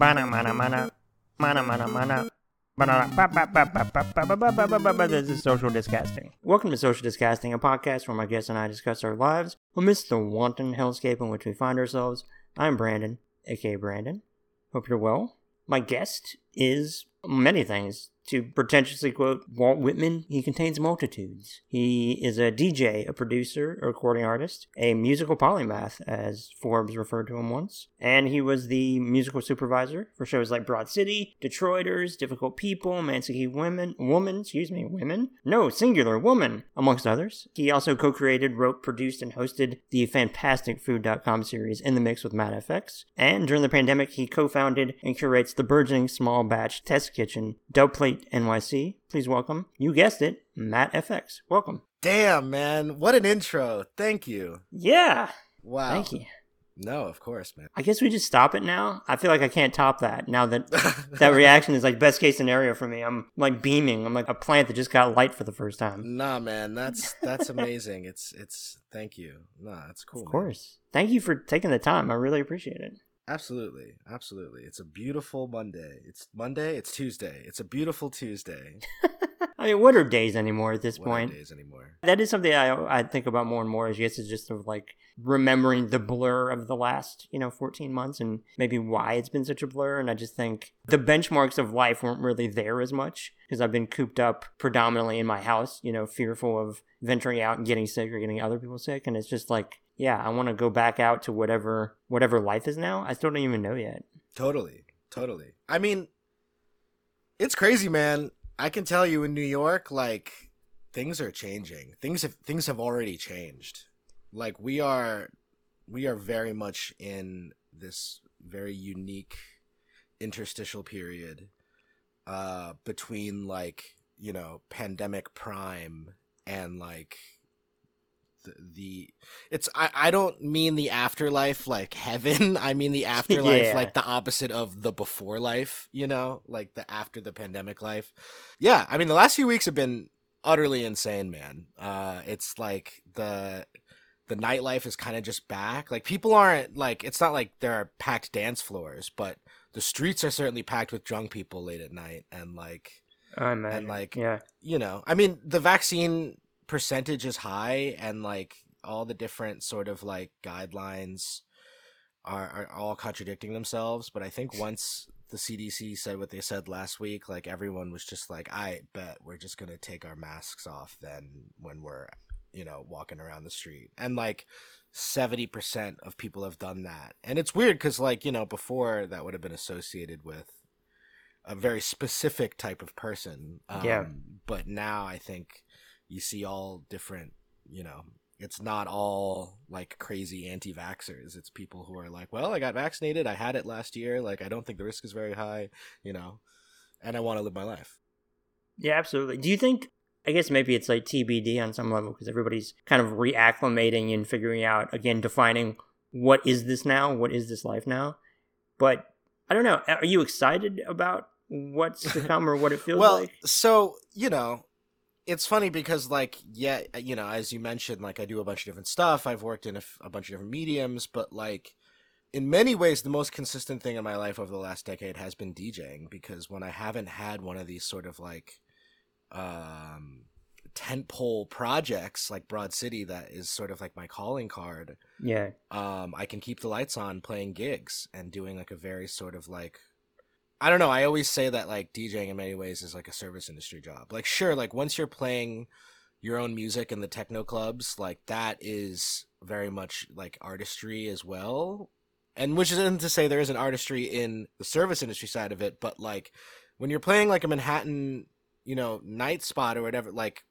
Mana mana mana. Mana mana mana. This is Social Disgusting. Welcome to Social Disgusting, a podcast where my guests and I discuss our lives amidst the wanton hellscape in which we find ourselves. I'm Brandon, aka Brandon. Hope you're well. My guest is many things. To pretentiously quote Walt Whitman, he contains multitudes. He is a DJ, a producer, a recording artist, a musical polymath, as Forbes referred to him once, and he was the musical supervisor for shows like Broad City, Detroiters, Difficult People, Man Seeking Women, Woman, excuse me, Women? No, singular, Woman, amongst others. He also co-created, wrote, produced, and hosted the fantasticfood.com series In the Mix with Matt FX, and during the pandemic, he co-founded and curates the burgeoning small batch test kitchen, Dub Plate NYC. Please welcome, you guessed it, Matt FX. Welcome. Damn, man. What an intro. Thank you. Yeah. Wow. Thank you. No, of course, man. I guess we just stop it now. I feel like I can't top that now that that reaction is like best case scenario for me. I'm like beaming. I'm like a plant that just got light for the first time. Nah, man. That's that's amazing. it's it's thank you. Nah, it's cool. Of man. course. Thank you for taking the time. I really appreciate it. Absolutely. Absolutely. It's a beautiful Monday. It's Monday, it's Tuesday. It's a beautiful Tuesday. I mean, what are days anymore at this What are point? days anymore. That is something I I think about more and more. Is yes, it's just of like remembering the blur of the last you know 14 months and maybe why it's been such a blur. And I just think the benchmarks of life weren't really there as much because I've been cooped up predominantly in my house, you know, fearful of venturing out and getting sick or getting other people sick. And it's just like, yeah, I want to go back out to whatever whatever life is now. I still don't even know yet. Totally. Totally. I mean, it's crazy, man. I can tell you in New York, like things are changing. Things have things have already changed. Like we are we are very much in this very unique interstitial period uh between like, you know, pandemic prime and like the, it's I, I don't mean the afterlife like heaven. I mean the afterlife Yeah. like the opposite of the before life you know like the after the pandemic life. Yeah i mean the last few weeks have been utterly insane man. Uh it's like the the nightlife is kind of just back. Like people aren't like it's not like there are packed dance floors but the streets are certainly packed with drunk people late at night and like imagine. and like yeah, you know i mean the vaccine percentage is high and like all the different sort of like guidelines are, are all contradicting themselves but i think once the cdc said what they said last week like everyone was just like i bet we're just gonna take our masks off then when we're you know walking around the street and like 70% of people have done that and it's weird because like you know before that would have been associated with a very specific type of person um, Yeah. but now i think you see all different you know it's not all like crazy anti-vaxxers it's people who are like well i got vaccinated i had it last year like i don't think the risk is very high you know and i want to live my life Yeah, absolutely. Do you think? I guess maybe it's like TBD on some level because everybody's kind of reacclimating and figuring out again, defining what is this now? What is this life now? But I don't know. Are you excited about what's to come or what it feels well like? Well, so you know it's funny because like yeah you know as you mentioned like i do a bunch of different stuff. I've worked in a, f- a bunch of different mediums but like in many ways the most consistent thing in my life over the last decade has been djing because when i haven't had one of these sort of like um tentpole projects like broad city that is sort of like my calling card Yeah, um, I can keep the lights on playing gigs and doing like a very sort of like I don't know. I always say that like DJing in many ways is like a service industry job. Like sure, like once you're playing your own music in the techno clubs, like that is very much like artistry as well. And which isn't to say there isn't artistry in the service industry side of it, but like when you're playing like a Manhattan, you know, night spot or whatever, like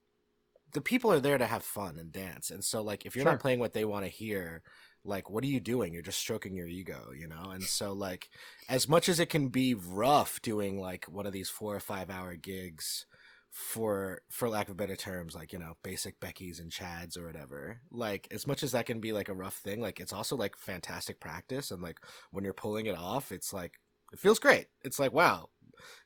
the people are there to have fun and dance. And so like if you're Sure. not playing what they want to hear, like what are you doing you're just stroking your ego you know and so like as much as it can be rough doing like one of these four or five hour gigs for for lack of better terms like you know basic becky's and chads or whatever like as much as that can be like a rough thing like it's also like fantastic practice and like when you're pulling it off it's like it feels great it's like wow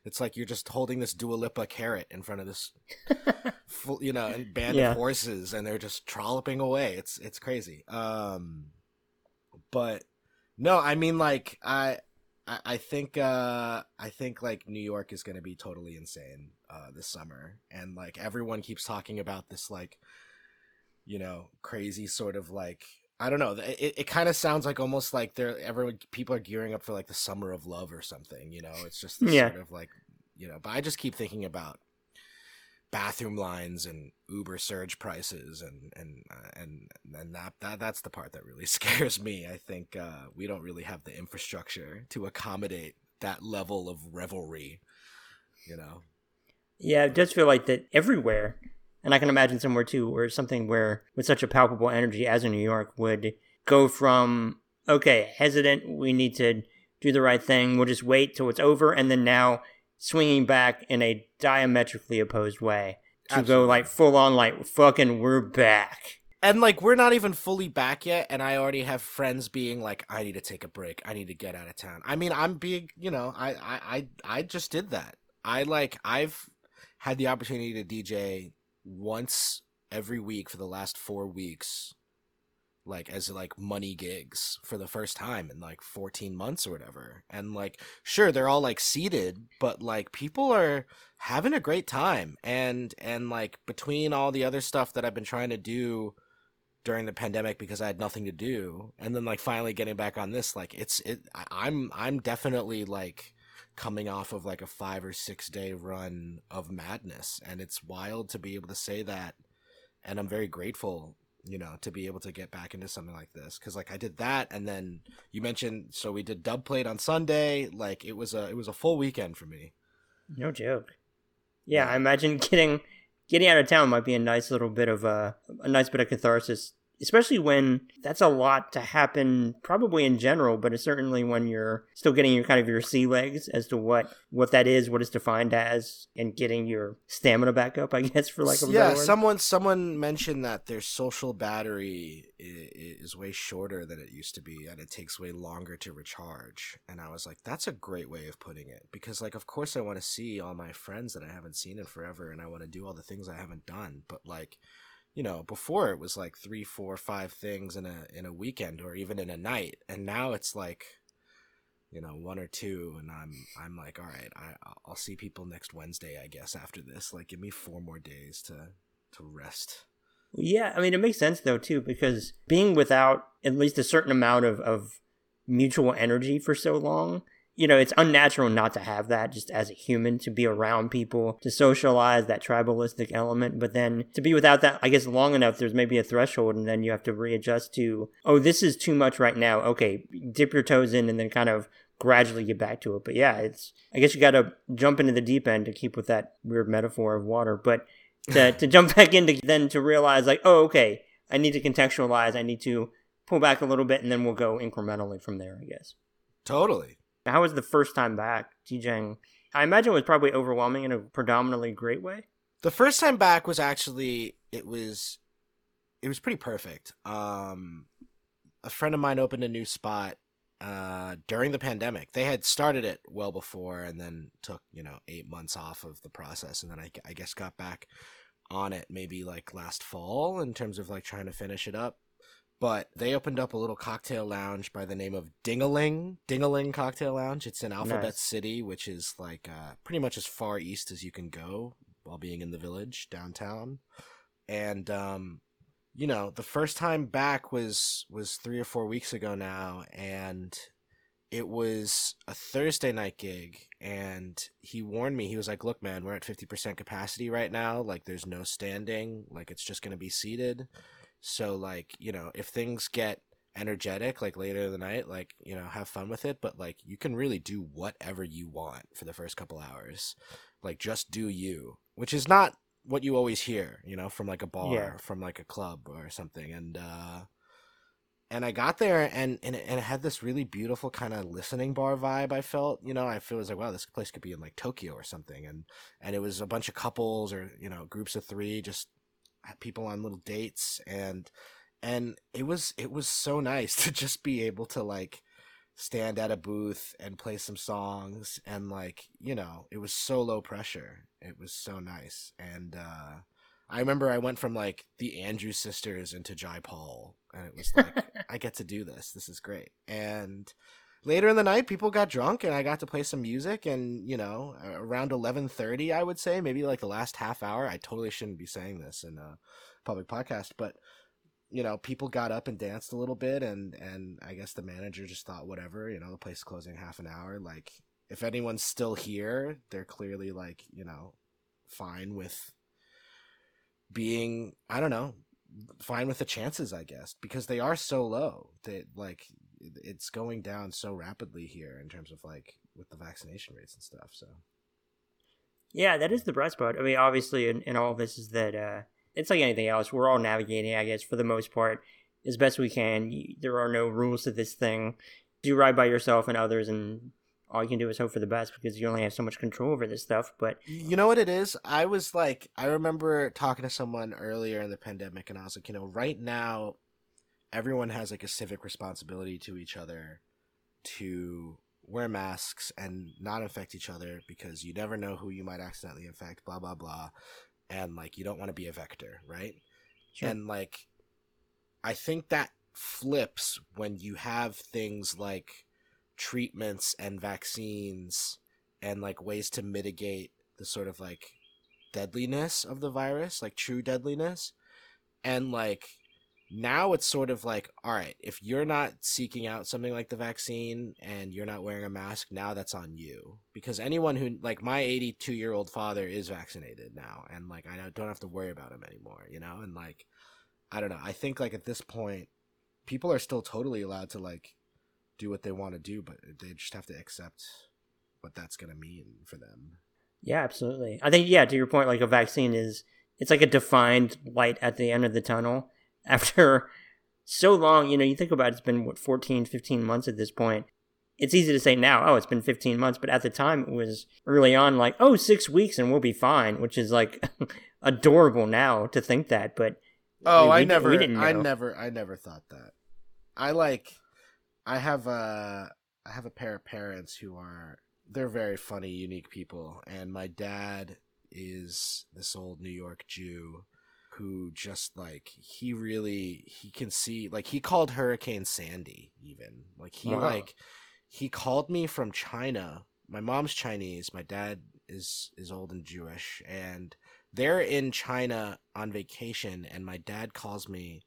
it's like you're just holding this Dua Lipa carrot in front of this full, you know, band Yeah. of horses, and they're just trolloping away. It's it's crazy. Um, but no, I mean, like I, I, think uh I think like New York is gonna be totally insane uh this summer. And like everyone keeps talking about this like you know, crazy sort of like I don't know. It it kind of sounds like almost like they're everyone people are gearing up for like the summer of love or something. You know, it's just this Yeah. sort of like you know. But I just keep thinking about bathroom lines and Uber surge prices and and uh, and and that, that that's the part that really scares me. I think uh, we don't really have the infrastructure to accommodate that level of revelry. You know. Yeah, it does feel like that everywhere. And I can imagine somewhere too where something where with such a palpable energy as in New York would go from okay, hesitant, we need to do the right thing, we'll just wait till it's over, and then now swinging back in a diametrically opposed way to go like full on like fucking we're back. And like we're not even fully back yet, and I already have friends being like, "I need to take a break. I need to get out of town." I mean, I'm being, you know, I I I, I just did that. I like I've had the opportunity to DJ once every week for the last four weeks, like as like money gigs for the first time in like 14 months or whatever. And like, sure, they're all like seated, but like people are having a great time. And and like between all the other stuff that I've been trying to do during the pandemic because I had nothing to do, and then like finally getting back on this, like it's it. I'm I'm definitely like coming off of like a five or six day run of madness, and it's wild to be able to say that, and I'm very grateful, you know, to be able to get back into something like this because like I did that, and then you mentioned so we did dub plate on Sunday, like it was a it was a full weekend for me. No joke. Yeah, Yeah. I imagine getting getting out of town might be a nice little bit of a a nice bit of catharsis, especially when that's a lot to happen. Probably in general, but it's certainly when you're still getting your kind of your sea legs as to what what that is, what it's defined as, and getting your stamina back up. I guess for like a yeah, someone someone mentioned that their social battery is, is way shorter than it used to be, and it takes way longer to recharge. And I was like, that's a great way of putting it, because like, of course, I want to see all my friends that I haven't seen in forever, and I want to do all the things I haven't done. But like, you know, before it was like three, four, five things in a in a weekend or even in a night, and now it's like you know one or two and i'm i'm like all right I, i'll see people next wednesday i guess after this. Like give me four more days to to rest. Yeah, I mean, it makes sense though too because being without at least a certain amount of of mutual energy for so long, you know, it's unnatural not to have that just as a human to be around people to socialize that tribalistic element. But then to be without that, I guess long enough, there's maybe a threshold, and then you have to readjust to, oh, this is too much right now. Okay, dip your toes in, and then kind of gradually get back to it. But yeah, it's I guess you got to jump into the deep end to keep with that weird metaphor of water, but to, to jump back into then to realize like oh okay i need to contextualize i need to pull back a little bit and then we'll go incrementally from there i guess totally how was the first time back djing i imagine it was probably overwhelming in a predominantly great way. The first time back was actually it was it was pretty perfect. Um a friend of mine opened a new spot uh during the pandemic. They had started it well before and then took you know eight months off of the process and then i, I guess got back on it maybe like last fall in terms of like trying to finish it up but they opened up a little cocktail lounge by the name of Dingaling, Dingaling Cocktail Lounge. It's in Alphabet Nice. City, which is like uh, pretty much as far east as you can go while being in the village downtown. And um, you know, the first time back was was three or four weeks ago now, and it was a Thursday night gig. And he warned me. He was like, "Look, man, we're at fifty percent capacity right now. Like, there's no standing. Like, it's just gonna be seated." So like, you know, if things get energetic like later in the night, like, you know, have fun with it, but like you can really do whatever you want for the first couple hours. Like just do you, which is not what you always hear, you know, from like a bar, Yeah. from like a club or something. And uh and I got there and and it, and it had this really beautiful kind of listening bar vibe. I felt, you know, I feel was like, wow, this place could be in like Tokyo or something. And and it was a bunch of couples or you know groups of three, just people on little dates, and and it was it was so nice to just be able to like stand at a booth and play some songs and like you know it was so low pressure. It was so nice. And uh i remember i went from like the Andrews Sisters into jai paul and it was like i get to do this. This is great. And later in the night, people got drunk, and I got to play some music. And you know, around eleven thirty, I would say maybe like the last half hour. I totally shouldn't be saying this in a public podcast, but you know, people got up and danced a little bit, and and I guess the manager just thought whatever. You know, the place closing half an hour. Like, if anyone's still here, they're clearly like you know, fine with being I don't know fine with the chances, I guess, because they are so low that like it's going down so rapidly here in terms of like with the vaccination rates and stuff. So yeah, that is the bright spot. I mean, obviously, in, in all of this is that uh, it's like anything else. We're all navigating, I guess, for the most part, as best we can. There are no rules to this thing. You ride by yourself and others, and all you can do is hope for the best because you only have so much control over this stuff. But you know what it is? I was like, I remember talking to someone earlier in the pandemic, and I was like, you know, right now, everyone has like a civic responsibility to each other to wear masks and not infect each other because you never know who you might accidentally infect, blah, blah, blah. And like, you don't want to be a vector, right? Sure. And like, I think that flips when you have things like treatments and vaccines and like ways to mitigate the sort of like deadliness of the virus, like true deadliness. And like now it's sort of like, all right, if you're not seeking out something like the vaccine and you're not wearing a mask, now that's on you. Because anyone who, like, my 82 year old father is vaccinated now, and like, I don't have to worry about him anymore, you know? And like, I don't know. I think, like, at this point, people are still totally allowed to, like, do what they want to do, but they just have to accept what that's going to mean for them. Yeah, absolutely. I think yeah, to your point, like a vaccine is it's like a defined light at the end of the tunnel after so long, you know, you think about it, it's been what 14, 15 months at this point. It's easy to say now, oh, it's been 15 months, but at the time it was early on like, oh, six weeks and we'll be fine, which is like adorable now to think that, but Oh, we, I never I never I never thought that. I like I have a I have a pair of parents who are they're very funny, unique people, and my dad is this old New York Jew who just like he really he can see like he called Hurricane Sandy even like he wow. like he called me from China. My mom's Chinese, my dad is is old and Jewish, and they're in China on vacation, and my dad calls me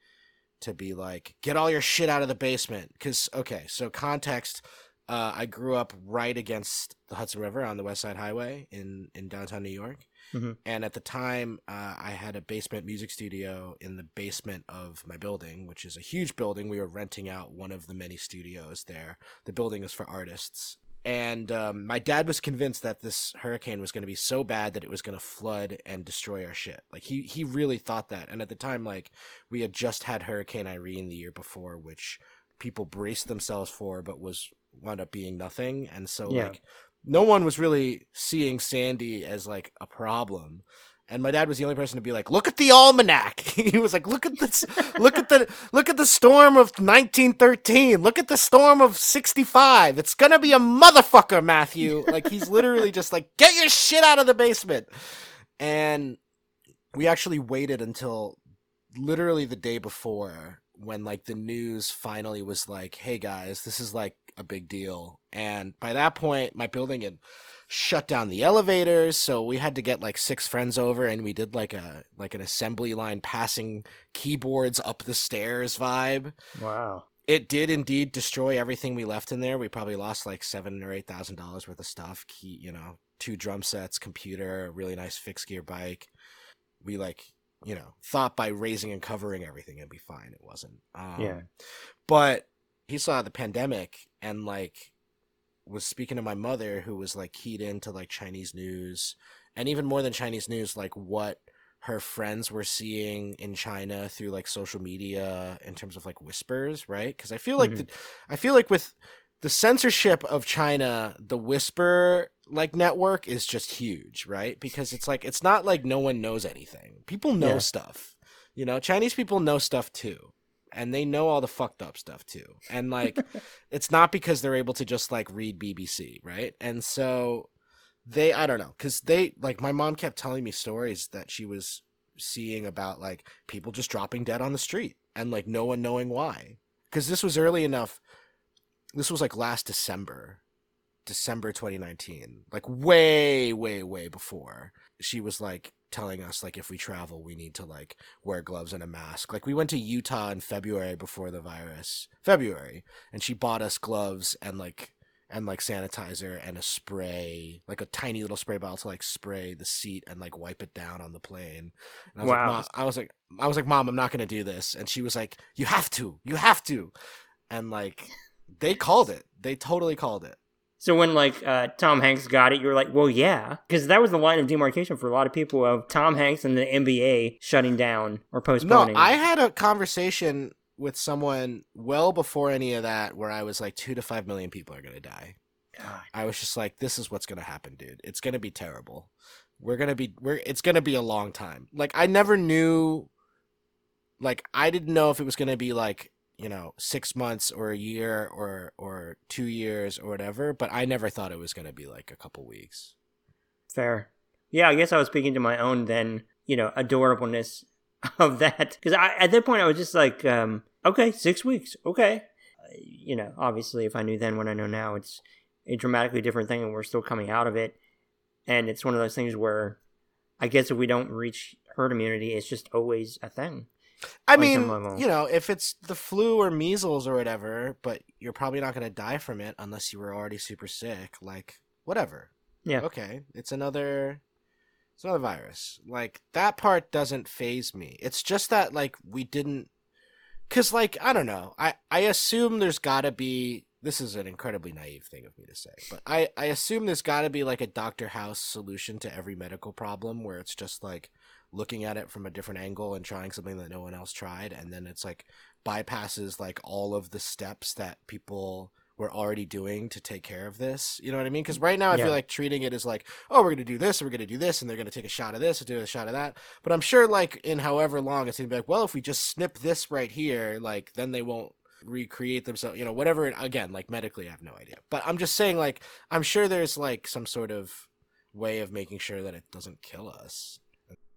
to be like, get all your shit out of the basement. Because, okay, so context. Uh, I grew up right against the Hudson River on the West Side Highway in, in downtown New York. Mm-hmm. And at the time, uh, I had a basement music studio in the basement of my building, which is a huge building. We were renting out one of the many studios there. The building is for artists and um, my dad was convinced that this hurricane was going to be so bad that it was going to flood and destroy our shit. Like he he really thought that. And at the time, like we had just had Hurricane Irene the year before, which people braced themselves for, but was wound up being nothing. And so yeah. like no one was really seeing Sandy as like a problem and my dad was the only person to be like, "Look at the almanac." he was like, "Look at this! look at the look at the storm of 1913. Look at the storm of 65. It's gonna be a motherfucker, Matthew." Like he's literally just like, "Get your shit out of the basement." And we actually waited until literally the day before when like the news finally was like, "Hey guys, this is like a big deal." And by that point, my building had shut down the elevators so we had to get like six friends over and we did like a like an assembly line passing keyboards up the stairs vibe. Wow. It did indeed destroy everything we left in there. We probably lost like seven or eight thousand dollars worth of stuff key you know two drum sets computer a really nice fixed gear bike. We like you know thought by raising and covering everything it'd be fine. It wasn't. Um, yeah. but he saw the pandemic and like was speaking to my mother who was like keyed into like Chinese news and even more than Chinese news, like what her friends were seeing in China through like social media in terms of like whispers, right? Because I feel like mm-hmm. the, I feel like with the censorship of China, the whisper like network is just huge, right? Because it's like it's not like no one knows anything. People know yeah. stuff. You know, Chinese people know stuff too and they know all the fucked up stuff too. And like it's not because they're able to just like read BBC, right? And so they I don't know cuz they like my mom kept telling me stories that she was seeing about like people just dropping dead on the street and like no one knowing why. Cuz this was early enough this was like last December, December 2019, like way, way, way before. She was like telling us like if we travel, we need to like wear gloves and a mask. Like we went to Utah in February before the virus, February, and she bought us gloves and like and like sanitizer and a spray, like a tiny little spray bottle to like spray the seat and like wipe it down on the plane. And I was Wow. like, I was like, I was like, Mom, I'm not gonna do this. And she was like, You have to, you have to. And like, they called it. They totally called it. So when like uh, Tom Hanks got it, you were like, well, yeah, because that was the line of demarcation for a lot of people of Tom Hanks and the NBA shutting down or postponing. No. I had a conversation with someone well before any of that where I was like, two to five million people are gonna die. God. I was just like, this is what's gonna happen, dude. It's gonna be terrible. We're gonna be we're it's gonna be a long time. Like I never knew like I didn't know if it was gonna be like, you know, six months or a year or or two years or whatever, but I never thought it was gonna be like a couple weeks. Fair. Yeah, I guess I was speaking to my own then, you know, adorableness of that. Because I, at that point, I was just like, um, okay, six weeks, okay. Uh, you know, obviously, if I knew then what I know now, it's a dramatically different thing, and we're still coming out of it. And it's one of those things where I guess if we don't reach herd immunity, it's just always a thing. I On mean, you know, if it's the flu or measles or whatever, but you're probably not gonna die from it unless you were already super sick, like whatever. Yeah. Okay. It's another it's another virus. Like that part doesn't phase me. It's just that like we didn't cuz like I don't know. I I assume there's got to be this is an incredibly naive thing of me to say, but I I assume there's got to be like a Dr. House solution to every medical problem where it's just like looking at it from a different angle and trying something that no one else tried and then it's like bypasses like all of the steps that people were already doing to take care of this. You know what I mean? Because right now I Yeah. feel like treating it as like, oh, we're gonna do this, and we're gonna do this, and they're gonna take a shot of this, and do a shot of that. But I'm sure, like in however long, it's gonna be like, well, if we just snip this right here, like then they won't recreate themselves. You know, whatever. Again, like medically, I have no idea. But I'm just saying, like, I'm sure there's like some sort of way of making sure that it doesn't kill us.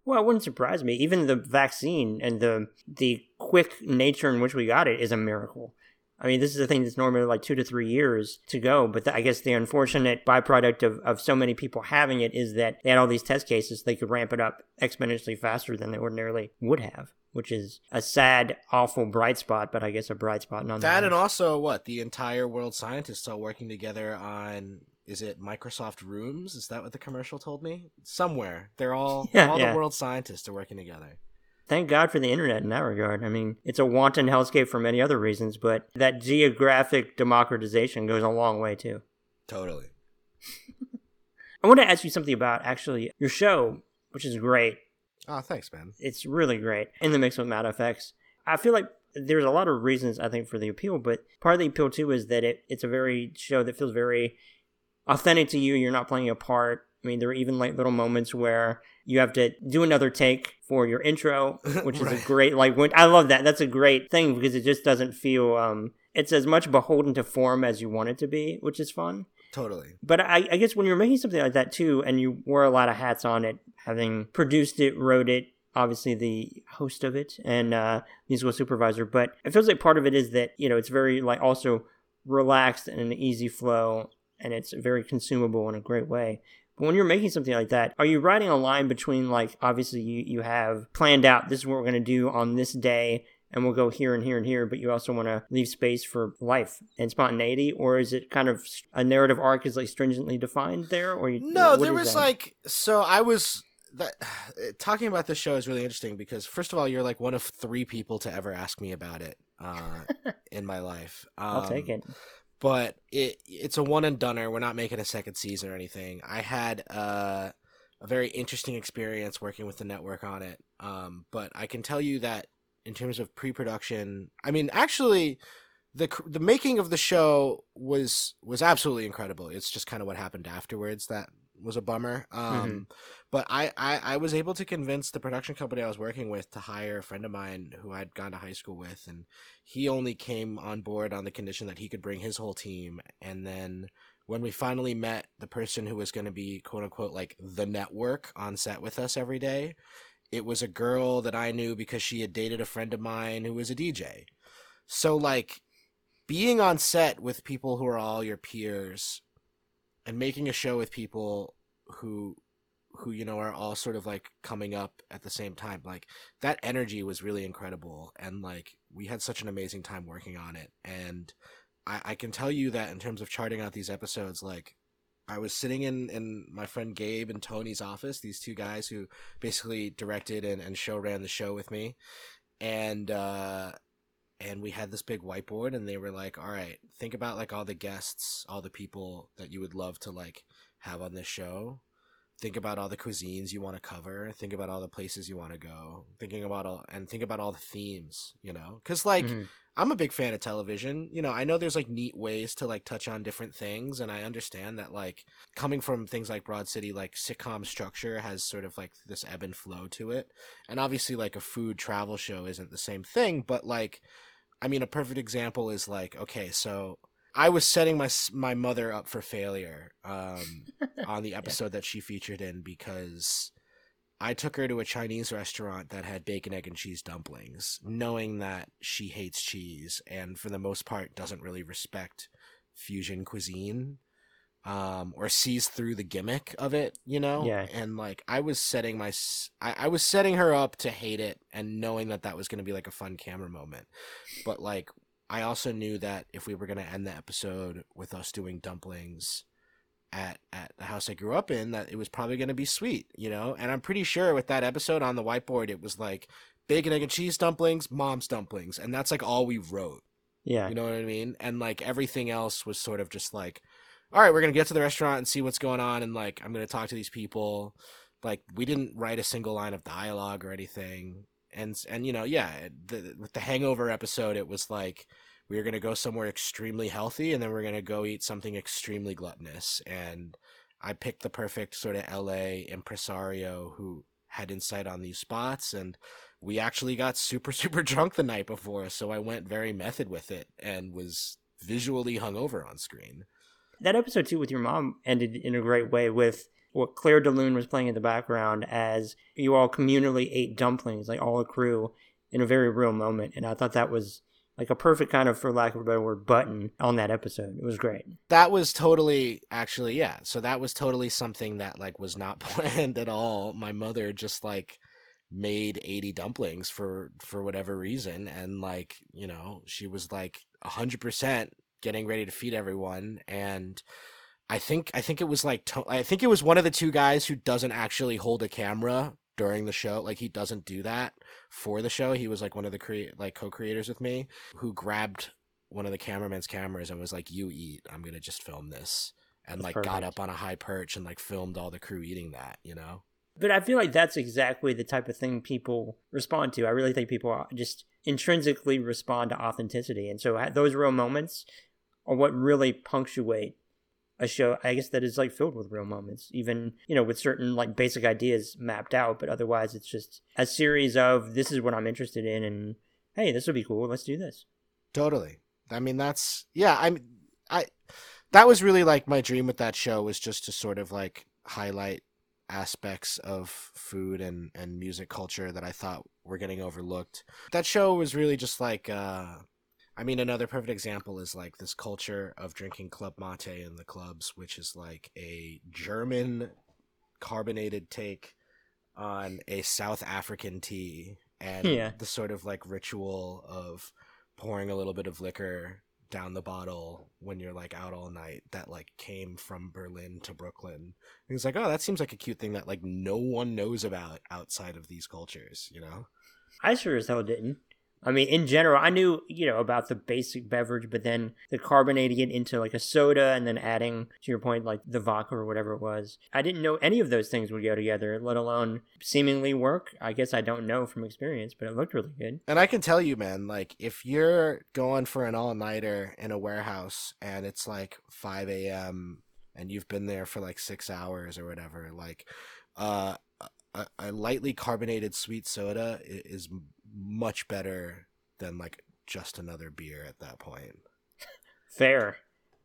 Well, it wouldn't surprise me. Even the vaccine and the the quick nature in which we got it is a miracle. I mean, this is a thing that's normally like two to three years to go, but the, I guess the unfortunate byproduct of, of so many people having it is that they had all these test cases, they could ramp it up exponentially faster than they ordinarily would have, which is a sad, awful bright spot, but I guess a bright spot nonetheless. That and also what the entire world scientists all working together on. Is it Microsoft Rooms? Is that what the commercial told me? Somewhere they're all Yeah, all yeah. the world scientists are working together. Thank God for the internet in that regard. I mean, it's a wanton hellscape for many other reasons, but that geographic democratization goes a long way too. Totally. I want to ask you something about actually your show, which is great. Oh, thanks, man. It's really great in the mix with Matt FX. I feel like there's a lot of reasons I think for the appeal, but part of the appeal too is that it, it's a very show that feels very authentic to you. You're not playing a part. I mean, there are even like little moments where you have to do another take for your intro, which is a great like. When, I love that. That's a great thing because it just doesn't feel. um It's as much beholden to form as you want it to be, which is fun. Totally. But I, I guess when you're making something like that too, and you wear a lot of hats on it, having produced it, wrote it, obviously the host of it, and uh, musical supervisor, but it feels like part of it is that you know it's very like also relaxed and an easy flow, and it's very consumable in a great way. But when you're making something like that, are you writing a line between like obviously you you have planned out this is what we're going to do on this day and we'll go here and here and here, but you also want to leave space for life and spontaneity, or is it kind of a narrative arc is like stringently defined there, or you, No, there was that? like so I was that talking about this show is really interesting because first of all, you're like one of three people to ever ask me about it uh, in my life. Um, I'll take it. But it it's a one and doneer. We're not making a second season or anything. I had uh, a very interesting experience working with the network on it. Um, but I can tell you that in terms of pre-production, I mean, actually, the the making of the show was was absolutely incredible. It's just kind of what happened afterwards that was a bummer. Um, But I, I I was able to convince the production company I was working with to hire a friend of mine who I'd gone to high school with, and he only came on board on the condition that he could bring his whole team. And then when we finally met the person who was going to be quote unquote like the network on set with us every day, it was a girl that I knew because she had dated a friend of mine who was a DJ. So like being on set with people who are all your peers and making a show with people who who you know are all sort of like coming up at the same time like that energy was really incredible and like we had such an amazing time working on it and i i can tell you that in terms of charting out these episodes like I was sitting in, in my friend Gabe and Tony's office, these two guys who basically directed and, and show ran the show with me. And uh, and we had this big whiteboard and they were like, All right, think about like all the guests, all the people that you would love to like have on this show. Think about all the cuisines you want to cover. Think about all the places you want to go. Thinking about all and think about all the themes, you know? Cuz like mm-hmm. I'm a big fan of television. You know, I know there's like neat ways to like touch on different things, and I understand that like coming from things like Broad City, like sitcom structure has sort of like this ebb and flow to it. And obviously, like a food travel show isn't the same thing, but like, I mean, a perfect example is like, okay, so I was setting my my mother up for failure um, on the episode yeah. that she featured in because I took her to a Chinese restaurant that had bacon, egg, and cheese dumplings, knowing that she hates cheese and for the most part doesn't really respect fusion cuisine um, or sees through the gimmick of it, you know? Yeah. And like, I was setting my, I, I was setting her up to hate it and knowing that that was going to be like a fun camera moment. But like, I also knew that if we were going to end the episode with us doing dumplings, at at the house I grew up in that it was probably going to be sweet, you know. And I'm pretty sure with that episode on the whiteboard, it was like bacon, egg, and cheese dumplings, mom's dumplings, and that's like all we wrote. Yeah, you know what I mean. And like everything else was sort of just like, all right, we're gonna get to the restaurant and see what's going on, and like I'm gonna talk to these people. Like we didn't write a single line of dialogue or anything. And and you know, yeah, the, with the Hangover episode, it was like we going to go somewhere extremely healthy and then we're going to go eat something extremely gluttonous and i picked the perfect sort of la impresario who had insight on these spots and we actually got super super drunk the night before so i went very method with it and was visually hungover on screen that episode too with your mom ended in a great way with what Clair de Lune was playing in the background as you all communally ate dumplings, like all the crew, in a very real moment. And I thought that was like a perfect kind of, for lack of a better word, button on that episode. It was great. That was totally, actually, yeah. So that was totally something that like was not planned at all. My mother just like made 80 dumplings for for whatever reason and like you know she was like 100% getting ready to feed everyone and i think i think it was like i think it was one of the two guys who doesn't actually hold a camera during the show. Like he doesn't do that for the show. He was like one of the create like co-creators with me who grabbed one of the cameraman's cameras and was like, "You eat. I'm gonna just film this." And like perfect. got up on a high perch and like filmed all the crew eating that. You know. But I feel like that's exactly the type of thing people respond to. I really think people just intrinsically respond to authenticity, and so those real moments are what really punctuate a show i guess that is like filled with real moments even you know with certain like basic ideas mapped out. But otherwise it's just a series of this is what i'm interested in and hey this would be cool. Let's do this. Totally. I mean that's yeah i mean i that was really like my dream with that show was just to sort of like highlight aspects of food and and music culture that i thought were getting overlooked. That show was really just like uh I mean, another perfect example is like this culture of drinking club mate in the clubs, which is like a German carbonated take on a South African tea, and yeah. the sort of like ritual of pouring a little bit of liquor down the bottle when you're like out all night that like came from Berlin to Brooklyn. And he's like, oh, that seems like a cute thing that like no one knows about outside of these cultures, you know? I sure as hell didn't. I mean, in general, I knew, you know, about the basic beverage, but then the carbonating it into like a soda and then adding, to your point, like the vodka or whatever it was. I didn't know any of those things would go together, let alone seemingly work. I guess I don't know from experience, but it looked really good. And I can tell you, man, like if you're going for an all nighter in a warehouse and it's like 5 a.m. and you've been there for like six hours or whatever, like, uh, a, a lightly carbonated sweet soda is much better than like just another beer at that point. Fair.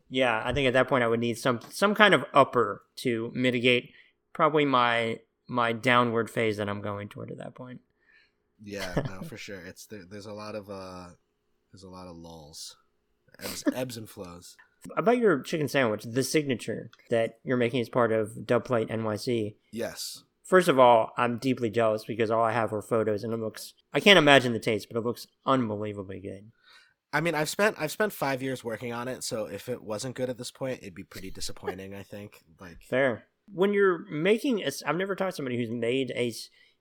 Yeah, I think at that point I would need some some kind of upper to mitigate probably my my downward phase that I'm going toward at that point. Yeah, no, for sure. It's there, there's a lot of uh there's a lot of lulls ebbs, ebbs and flows. About your chicken sandwich, the signature that you're making as part of Dub Plate NYC. Yes. First of all, I'm deeply jealous because all I have were photos and it looks I can't imagine the taste, but it looks unbelievably good. I mean, I've spent I've spent five years working on it, so if it wasn't good at this point, it'd be pretty disappointing. I think. Like fair. When you're making, a, I've never talked to somebody who's made a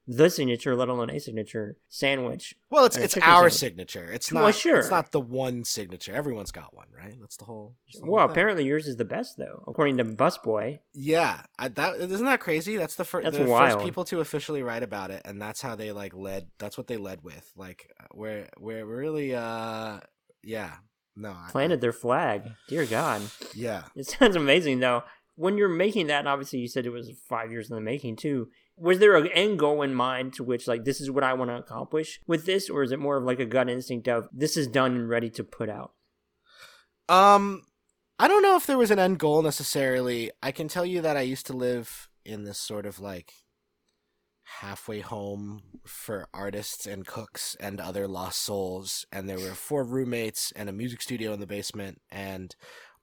the signature, let alone a signature sandwich. Well, it's it's our sandwich. signature. It's not. Well, sure. It's not the one signature. Everyone's got one, right? That's the whole. The well, apparently yours is the best, though, according to Busboy. Yeah, I, that isn't that crazy. That's the, fir- that's the wild. first people to officially write about it, and that's how they like led. That's what they led with. Like we're we're really uh yeah no planted I, their flag. Dear God. Yeah. It sounds amazing though. When you're making that, obviously you said it was five years in the making too was there an end goal in mind to which like this is what I want to accomplish with this, or is it more of like a gut instinct of this is done and ready to put out? Um, I don't know if there was an end goal necessarily. I can tell you that I used to live in this sort of like halfway home for artists and cooks and other lost souls and there were four roommates and a music studio in the basement and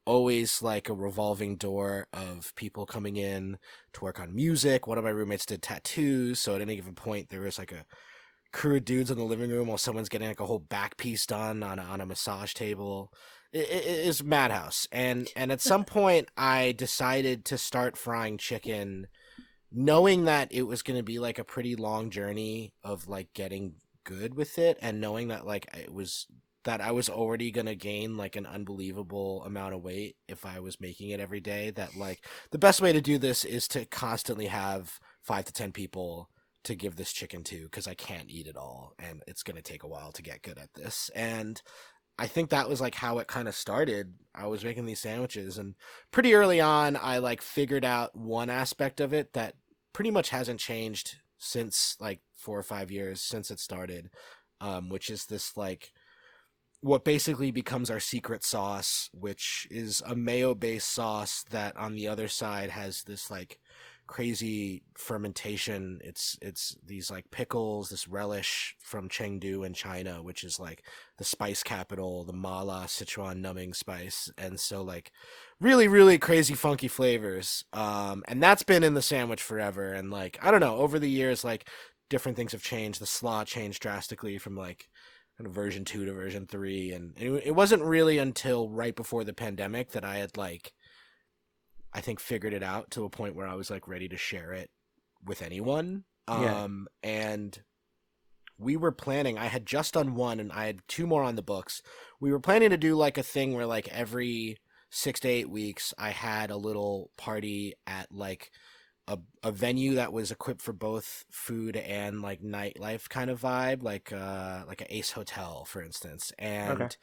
always like a revolving door of people coming in to work on music. One of my roommates did tattoos, so at any given point there was like a crew of dudes in the living room while someone's getting like a whole back piece done on a, on a massage table. It, it is madhouse, and and at some point I decided to start frying chicken, knowing that it was going to be like a pretty long journey of like getting good with it, and knowing that like it was that I was already gonna gain like an unbelievable amount of weight if I was making it every day. That like the best way to do this is to constantly have five to ten people to give this chicken to because I can't eat it all and it's gonna take a while to get good at this. And I think that was like how it kind of started. I was making these sandwiches and pretty early on I like figured out one aspect of it that pretty much hasn't changed since like four or five years since it started. Um, which is this like what basically becomes our secret sauce, which is a mayo based sauce that on the other side has this like crazy fermentation. It's it's these like pickles, this relish from Chengdu in China, which is like the spice capital, the mala Sichuan numbing spice, and so like really really crazy funky flavors. Um, and that's been in the sandwich forever. And like I don't know, over the years, like different things have changed. The slaw changed drastically from like kind of version two to version three, and it, it wasn't really until right before the pandemic that I had like, I think figured it out to a point where I was like ready to share it with anyone. Yeah. Um, and we were planning. I had just done one, and I had two more on the books. We were planning to do like a thing where like every six to eight weeks, I had a little party at like a, a venue that was equipped for both food and like nightlife kind of vibe, like uh like an Ace Hotel, for instance. And okay.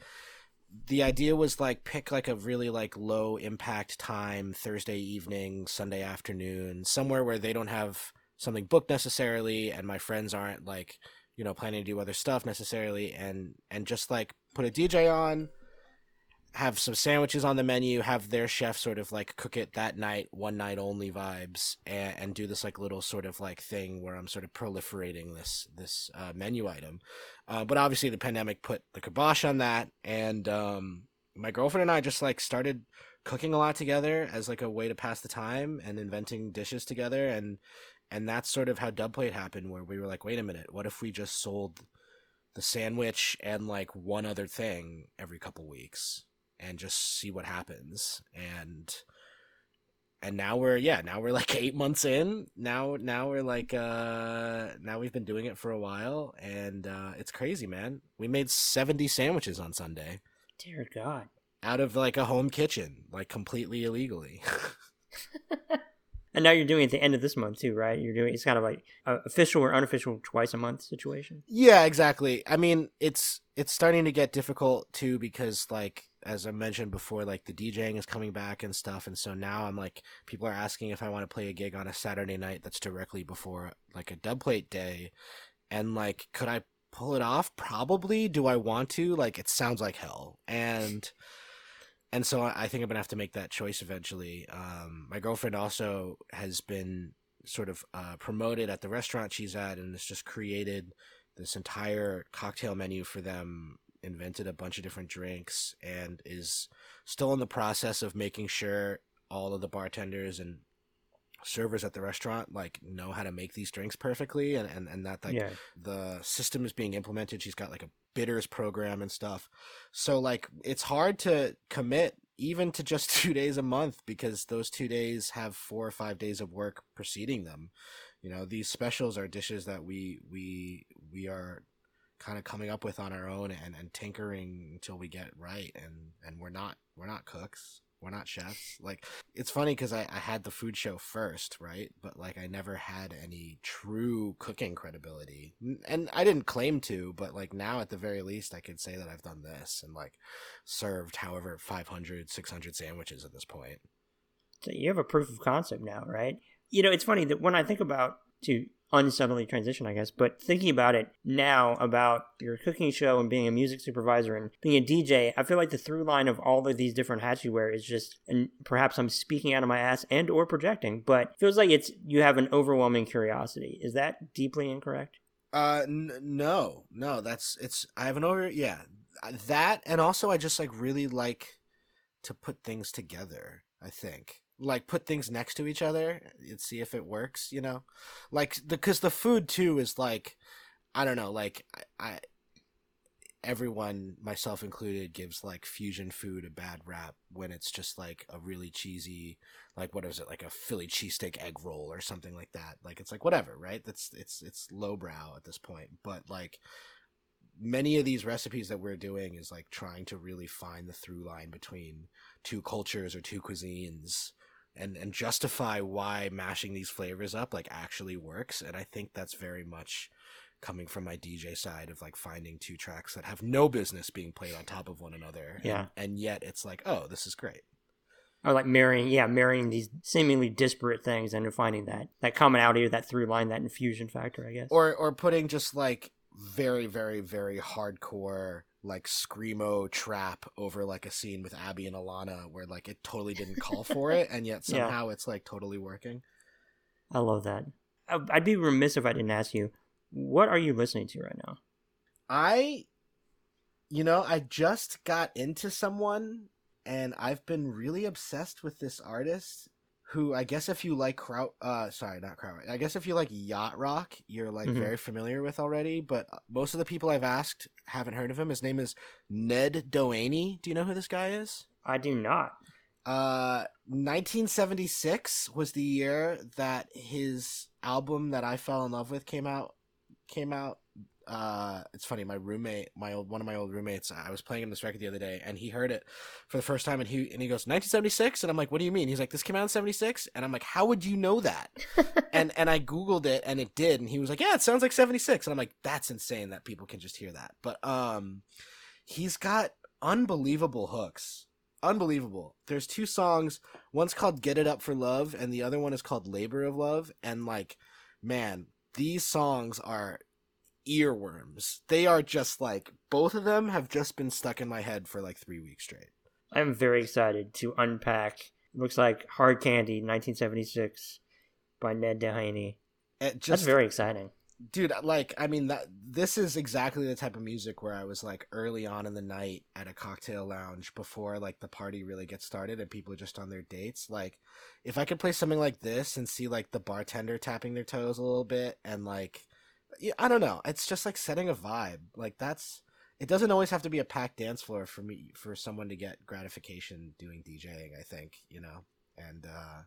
the idea was like pick like a really like low impact time, Thursday evening, Sunday afternoon, somewhere where they don't have something booked necessarily, and my friends aren't like you know planning to do other stuff necessarily, and and just like put a DJ on have some sandwiches on the menu, have their chef sort of like cook it that night, one night only vibes, and, and do this like little sort of like thing where I'm sort of proliferating this this uh, menu item. Uh, but obviously, the pandemic put the kibosh on that, and um, my girlfriend and I just like started cooking a lot together as like a way to pass the time and inventing dishes together, and and that's sort of how Dub Plate happened, where we were like, wait a minute, what if we just sold the sandwich and like one other thing every couple weeks and just see what happens. And and now we're yeah now we're like eight months in. Now now we're like uh now we've been doing it for a while. And uh it's crazy man. We made 70 sandwiches on sunday. Dear god. Out of like a home kitchen like completely illegally. And now you're doing it at the end of this month too, right? You're doing it's kind of like official or unofficial twice a month situation. Yeah, exactly. I mean, it's it's starting to get difficult too because like as I mentioned before, like the DJing is coming back and stuff, and so now I'm like people are asking if I want to play a gig on a Saturday night that's directly before like a dub plate day, and like could I pull it off? Probably. Do I want to? Like it sounds like hell, and and so I think I'm gonna have to make that choice eventually. Um, my girlfriend also has been sort of uh, promoted at the restaurant she's at, and has just created this entire cocktail menu for them invented a bunch of different drinks and is still in the process of making sure all of the bartenders and servers at the restaurant like know how to make these drinks perfectly and and, and that like yeah. the system is being implemented. She's got like a bitters program and stuff. So like it's hard to commit even to just two days a month because those two days have four or five days of work preceding them. You know these specials are dishes that we we we are kind of coming up with on our own and, and tinkering until we get right. And and we're not we're not cooks. We're not chefs. Like it's funny because I, I had the food show first right? But like i never had any true cooking credibility. And i didn't claim to but like now at the very least i could say that i've done this and like served however 500 600 sandwiches at this point. So you have a proof of concept now, right? You know, it's funny that when I think about to unsubtly transition, I guess, but thinking about it now about your cooking show and being a music supervisor and being a DJ, I feel like the through line of all of these different hats you wear is just, and perhaps I'm speaking out of my ass and or projecting, but feels like it's you have an overwhelming curiosity. Is that deeply incorrect? Uh, n- no, no, that's it's. I have an over. Yeah, that and also I just like really like to put things together. I think like put things next to each other and see if it works. You know, like the because the food too is like I don't know. Like I, I everyone, myself included, gives like fusion food a bad rap when it's just like a really cheesy, like what is it, like a Philly cheesesteak egg roll or something like that. Like it's like whatever, right? That's it's it's lowbrow at this point, but like many of these recipes that we're doing is like trying to really find the through line between two cultures or two cuisines and and justify why mashing these flavors up like actually works and i think that's very much coming from my dj side of like finding two tracks that have no business being played on top of one another Yeah. and, and yet it's like oh this is great Or like marrying, yeah, marrying these seemingly disparate things and finding that that commonality or that through line, that infusion factor, I guess. or or putting just like very very very hardcore like screamo trap over like a scene with Abbi and Ilana where like it totally didn't call for it and yet Yeah. somehow it's like totally working. I love that. Uh, I'd be remiss if I didn't ask you, what are you listening to right now? I you know, I just got into someone and I've been really obsessed with this artist who I guess if you like kraut uh sorry, not kraut. I guess if you like yacht rock, you're like Mhm. very familiar with already, but uh, most of the people I've asked haven't heard of him. His name is Ned Doheny. Do you know who this guy is? I do not. Uh 1976 was the year that his album that I fell in love with came out came out uh it's funny my roommate my old one of my old roommates I was playing him this record the other day and he heard it for the first time and he and he goes 1976 and I'm like what do you mean? He's like this came out in 76 and I'm like how would you know that? And and I googled it and it did and he was like yeah it sounds like 76 and I'm like that's insane that people can just hear that. But um he's got unbelievable hooks. Unbelievable. There's two songs. One's called get it up for love and the other one is called labor of love and like man these songs are earworms they are just like both of them have just been stuck in my head for like three weeks straight I'm very excited to unpack. Looks like Hard Candy, 1976, by Ned Doheny. it just That's very exciting. dude like i mean that this is exactly the type of music where i was like early on in the night at a cocktail lounge before like the party really gets started and people are just on their dates like if i could play something like this and see like the bartender tapping their toes a little bit and like i don't know it's just like setting a vibe like that's it doesn't always have to be a packed dance floor for me for someone to get gratification doing djing i think you know and uh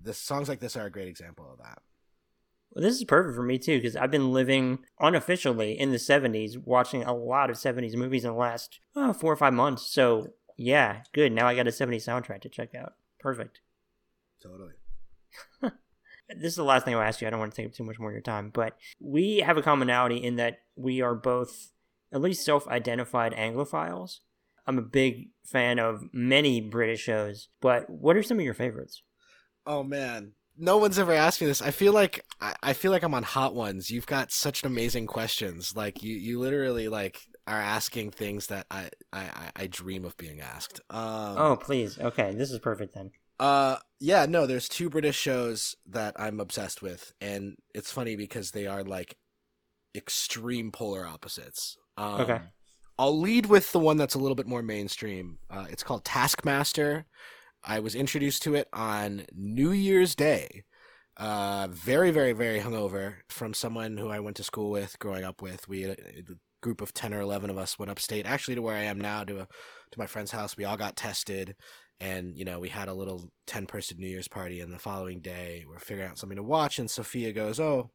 the songs like this are a great example of that Well, this is perfect for me too because I've been living unofficially in the 70s, watching a lot of 70s movies in the last oh, four or five months. So, yeah, good. Now I got a 70s soundtrack to check out. Perfect. totally This is the last thing I'll ask you. I don't want to take up too much more of your time, but we have a commonality in that we are both at least self identified Anglophiles. I'm a big fan of many British shows, but what are some of your favorites? Oh man, no one's ever asked me this. I feel like I, feel like I'm on Hot Ones. You've got such amazing questions. Like you, you literally like are asking things that I, I, I- I dream of being asked. Um, Oh, please. Okay, this is perfect then. Uh, yeah, no. There's two British shows that I'm obsessed with, and it's funny because they are like extreme polar opposites. Um, Okay. I'll lead with the one that's a little bit more mainstream. Uh, it's called Taskmaster. I was introduced to it on New Year's Day. Uh, very, very, very hungover from someone who I went to school with, growing up with. We, a group of ten or eleven of us, went upstate, actually to where I am now, to a, to my friend's house. We all got tested, and you know we had a little ten person New Year's party. And the following day, we're figuring out something to watch, and Sophia goes, "Oh,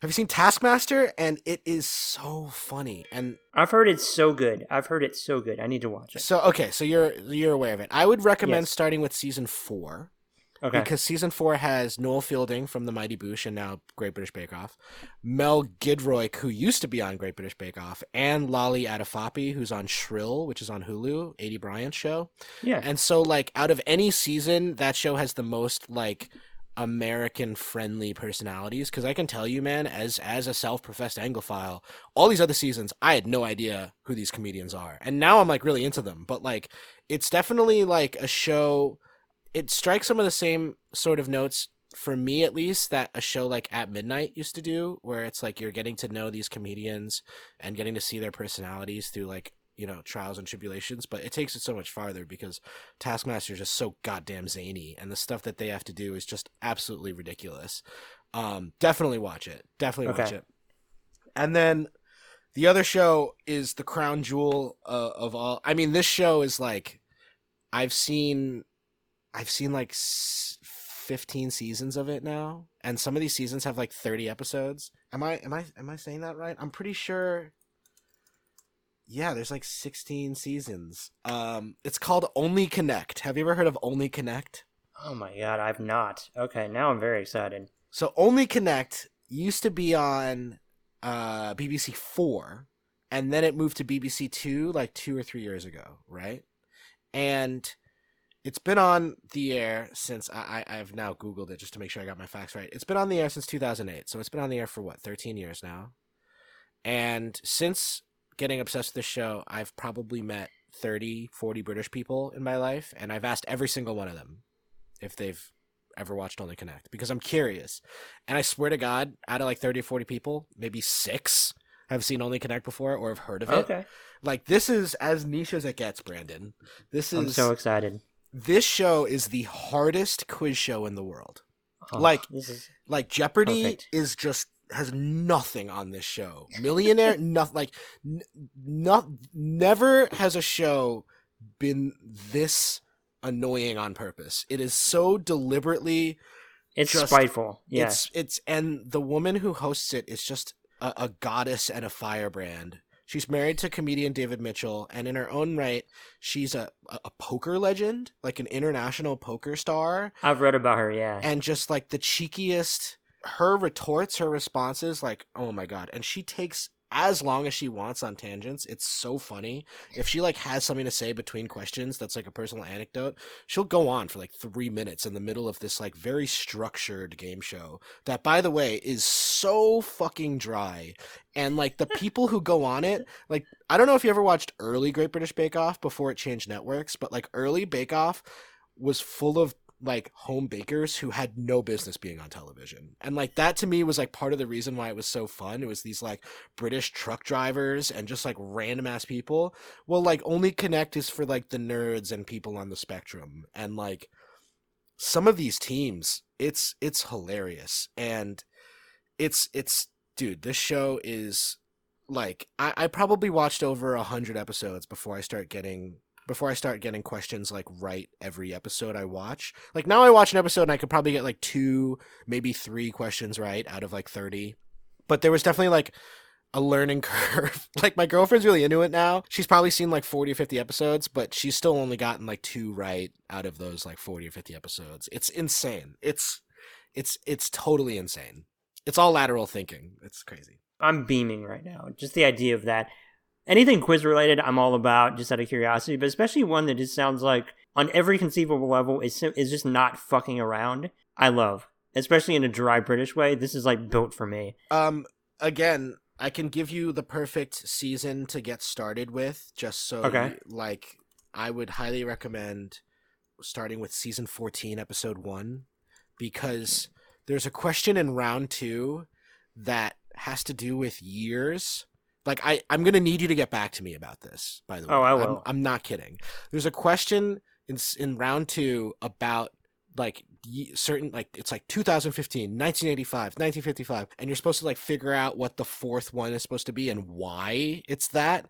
have you seen Taskmaster? And it is so funny. And I've heard it's so good. I've heard it's so good. I need to watch it. so okay, so you're you're aware of it. I would recommend Yes. starting with season four Okay. because season four has Noel Fielding from the Mighty Boosh and now Great British Bake Off, Mel Giedroyc who used to be on Great British Bake Off, and Lolly Adefope who's on Shrill, which is on Hulu, Aidy Bryant show. yeah. And so like out of any season, that show has the most like American friendly personalities because I can tell you, man, as as a self professed Anglophile, all these other seasons, I had no idea who these comedians are, and now I'm like really into them. But like, it's definitely like a show. It strikes some of the same sort of notes for me, at least, that a show like At Midnight used to do, where it's like you're getting to know these comedians and getting to see their personalities through like you know trials and tribulations. But it takes it so much farther because Taskmaster is just so goddamn zany, and the stuff that they have to do is just absolutely ridiculous. Um, definitely watch it. Definitely watch it. And then the other show is the crown jewel uh, of all. I mean, this show is like I've seen, I've seen like fifteen seasons of it now, and some of these seasons have like thirty episodes. Am I am I am I saying that right? I'm pretty sure. Yeah, there's like 16 seasons. Um, it's called Only Connect. Have you ever heard of Only Connect? oh my god, I've not. Okay, now I'm very excited. So Only Connect used to be on uh, BBC Four, and then it moved to BBC Two like two or three years ago, right? And it's been on the air since I, I I've now Googled it just to make sure I got my facts right. It's been on the air since 2008, so it's been on the air for what 13 years now. And since getting obsessed with this show, I've probably met 30, 40 British people in my life, and I've asked every single one of them if they've ever watched Only Connect because I'm curious. And I swear to God, out of like 30 or 40 people, maybe six have seen Only Connect before or have heard of it. Okay. Like this is as niche as it gets, Brandon. This is I'm so excited. This show is the hardest quiz show in the world. Oh, Like- is Like Jeopardy Perfect. is just has nothing on this show. Millionaire, nothing. Like, n- not never has a show been this annoying on purpose. It is so deliberately. it's just- spiteful. Yeah. It's it's and the woman who hosts it is just a, a goddess and a firebrand. She's married to comedian David Mitchell, and in her own right, she's a, a poker legend, like an international poker star I've read about her. Yeah. and just like the cheekiest her retorts her responses like oh my god and she takes as long as she wants on tangents it's so funny. If she like has something to say between questions that's like a personal anecdote she'll go on for like three minutes in the middle of this like very structured game show that by the way is so fucking dry. And like the people who go on it like i don't know if you ever watched early great british bake off before it changed networks but like early bake off was full of like home bakers who had no business being on television. And like that to me was like part of the reason why it was so fun. It was these like British truck drivers and just like random ass people. Well, like only connect is for like the nerds and people on the spectrum. And like some of these teams, it's it's hilarious. And it's it's dude, this show is like I, I probably watched over a hundred episodes before I start getting before I start getting questions like right every episode I watch. Like now I watch an episode and I could probably get like two, maybe three questions right out of like 30. But there was definitely like a learning curve. like my girlfriend's really into it now. She's probably seen like 40 or 50 episodes, but she's still only gotten like two right out of those like 40 or 50 episodes. It's insane. It's it's it's totally insane. It's all lateral thinking. It's crazy. I'm beaming right now. Just the idea of that. Anything quiz related, I'm all about, just out of curiosity. But especially one that just sounds like, on every conceivable level, is is just not fucking around. I love, especially in a dry British way. This is like built for me. Um, again, I can give you the perfect season to get started with, just so Okay. like I would highly recommend starting with season 14, episode 1 because there's a question in round 2 that has to do with years Like I, I'm gonna need you to get back to me about this. By the oh, way, Oh, I I'm- will. I'm, not kidding. There's a question in in round two about like certain like it's like 2015 1985 1955 and you're supposed to like figure out what the fourth one is supposed to be and why it's that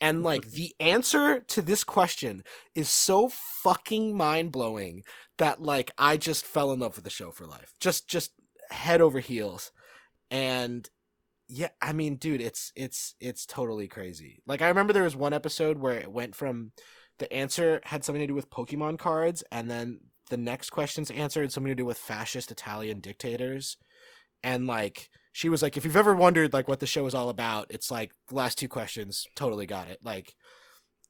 and like mm-hmm. the answer to this question is so fucking mind-blowing that like i just fell in love with the show for life just just head over heels and yeah i mean dude it's it's it's totally crazy. Like i remember there was one episode where it went from the answer had something to do with pokemon cards and then the next question's answer had something to do with fascist italian dictators. And like she was like if you've ever wondered like what the show is all about it's like the last two questions totally got it. Like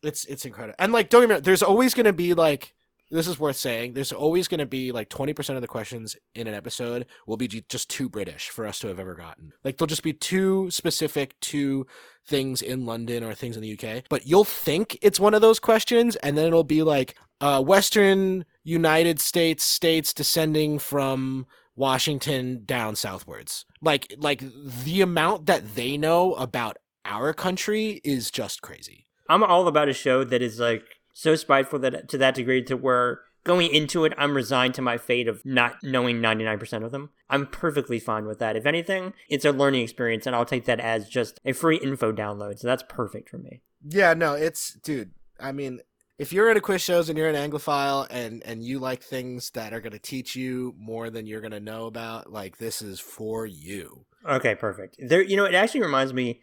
it's it's incredible and like don't get me wrong there's always going to be like this is worth saying there's always going to be like 20% of the questions in an episode will be just too british for us to have ever gotten. Like they'll just be too specific to things in london or things in the uk but you'll think it's one of those questions and then it'll be like uh, western united states states descending from washington down southwards. Like like the amount that they know about our country is just crazy. I'm all about a show that is like so spiteful that to that degree to where going into it, I'm resigned to my fate of not knowing 99% of them. I'm perfectly fine with that. If anything, it's a learning experience, and I'll take that as just a free info download. So that's perfect for me. Yeah, no, it's dude. I mean, if you're into quiz shows and you're an Anglophile and and you like things that are going to teach you more than you're going to know about, like this is for you. Okay, perfect. There, you know, it actually reminds me.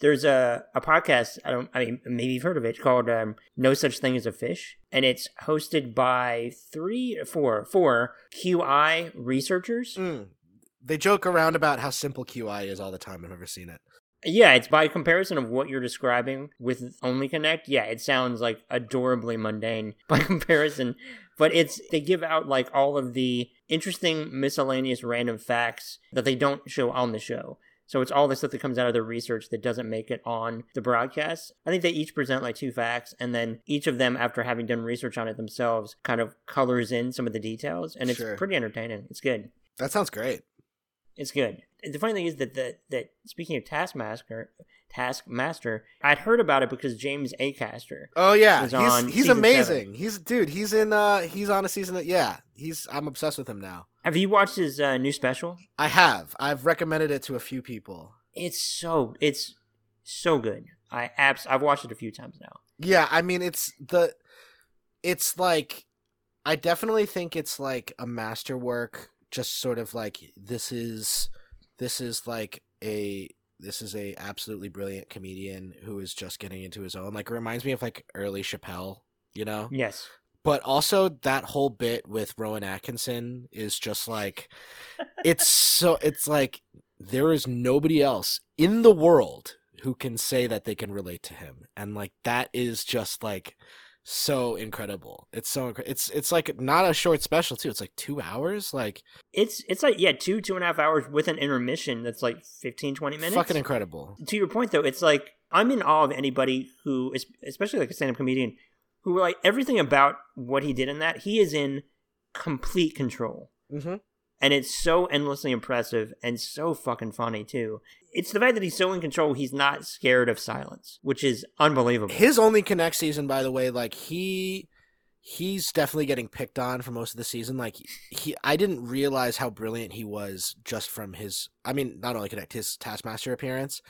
There's a, a podcast. I don't. I mean, maybe you've heard of it called um, "No Such Thing as a Fish," and it's hosted by three, four, four QI researchers. Mm. They joke around about how simple QI is all the time. I've never seen it. Yeah, it's by comparison of what you're describing with Only Connect. Yeah, it sounds like adorably mundane by comparison, but it's they give out like all of the interesting miscellaneous random facts that they don't show on the show. So it's all the stuff that comes out of their research that doesn't make it on the broadcast. I think they each present like two facts, and then each of them, after having done research on it themselves, kind of colors in some of the details, and it's Sure. pretty entertaining. It's good. That sounds great. It's good. The funny thing is that the, that speaking of Taskmaster, Taskmaster, I'd heard about it because James Acaster. Oh yeah, he's he's amazing. He's dude. He's in. uh He's on a season that yeah. He's. I'm obsessed with him now. Have you watched his uh, new special? I have. I've recommended it to a few people. It's so it's so good. I abs I've watched it a few times now. Yeah, I mean it's the it's like I definitely think it's like a masterwork just sort of like this is this is like a this is a absolutely brilliant comedian who is just getting into his own like it reminds me of like early Chappelle, you know? Yes. But also that whole bit with Rowan Atkinson is just like it's so it's like there is nobody else in the world who can say that they can relate to him and like that is just like so incredible it's so incre- it's it's like not a short special too it's like two hours like It's it's like yeah, two, two and a half hours with an intermission that's like 15, 20 minutes. fucking incredible to your point though, it's like I'm in awe of anybody who, es- especially like a stand-up comedian, who like everything about what he did in that, he is in complete control, mm-hmm. And it's so endlessly impressive and so fucking funny too. It's the fact that he's so in control, he's not scared of silence, which is unbelievable. his only connect season by the way like he he's definitely getting picked on for most of the season like he i didn't realize how brilliant he was just from his i mean not only connect his taskmaster appearance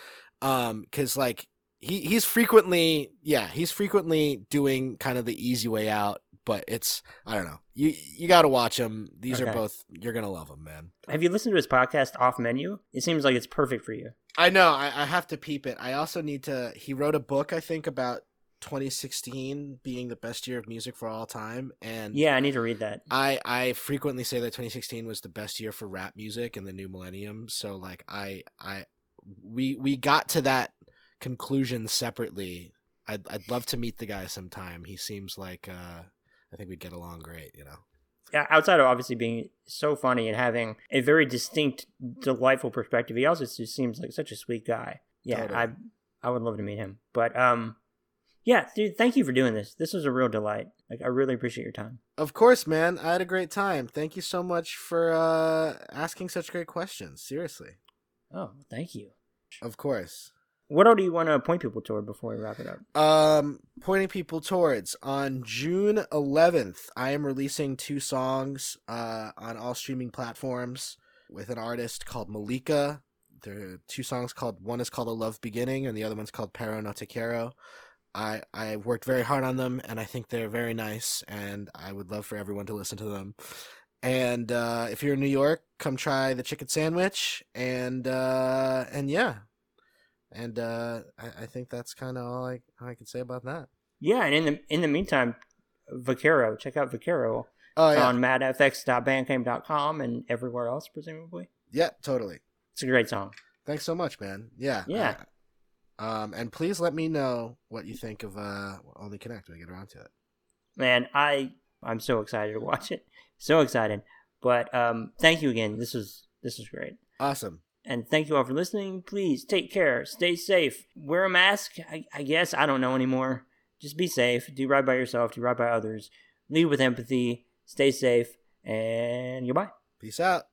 um because like he he's frequently yeah he's frequently doing kind of the easy way out but it's i don't know you you gotta watch him these are both you're gonna love them man Have you listened to his podcast Off Menu? It seems like it's perfect for you. I know. I, I have to peep it. I also need to. He wrote a book, I think, about 2016 being the best year of music for all time, and Yeah, I need to read that. I I frequently say that 2016 was the best year for rap music in the new millennium. So like I I we we got to that conclusion separately. I'd I'd love to meet the guy sometime. He seems like uh I think we'd get along great. You know. Yeah, outside of obviously being so funny and having a very distinct, delightful perspective, he also just seems like such a sweet guy. Yeah, Totally. I I would love to meet him. But um, yeah, dude, thank you for doing this. This was a real delight. Like, I really appreciate your time. Of course, man. I had a great time. Thank you so much for uh asking such great questions. Seriously. Oh, thank you. Of course. What all do you want to point people toward before we wrap it up? Um, pointing people towards on June 11th, I am releasing two songs uh, on all streaming platforms with an artist called Malika. There are two songs called one is called A Love Beginning and the other one's called Pero No Te Quiero. I I worked very hard on them and I think they're very nice and I would love for everyone to listen to them. And uh, if you're in New York, come try the chicken sandwich and uh, and yeah, and uh, I, I think that's kind of all I I can say about that. Yeah, and in the in the meantime, Vaquero, check out Vaquero Oh yeah, on madfx.bandcamp.com and everywhere else, presumably. yeah, totally. It's a great song. Thanks so much, man. Yeah, Yeah. I- um, and please let me know what you think of uh, Only Connect when I get around to it. Man, I I'm so excited to watch it. So excited. But um, thank you again. This was this was great. Awesome. And thank you all for listening. Please take care. Stay safe. Wear a mask. I, I guess I don't know anymore. Just be safe. Do right by yourself. Do right by others. Lead with empathy. Stay safe. And goodbye. Peace out.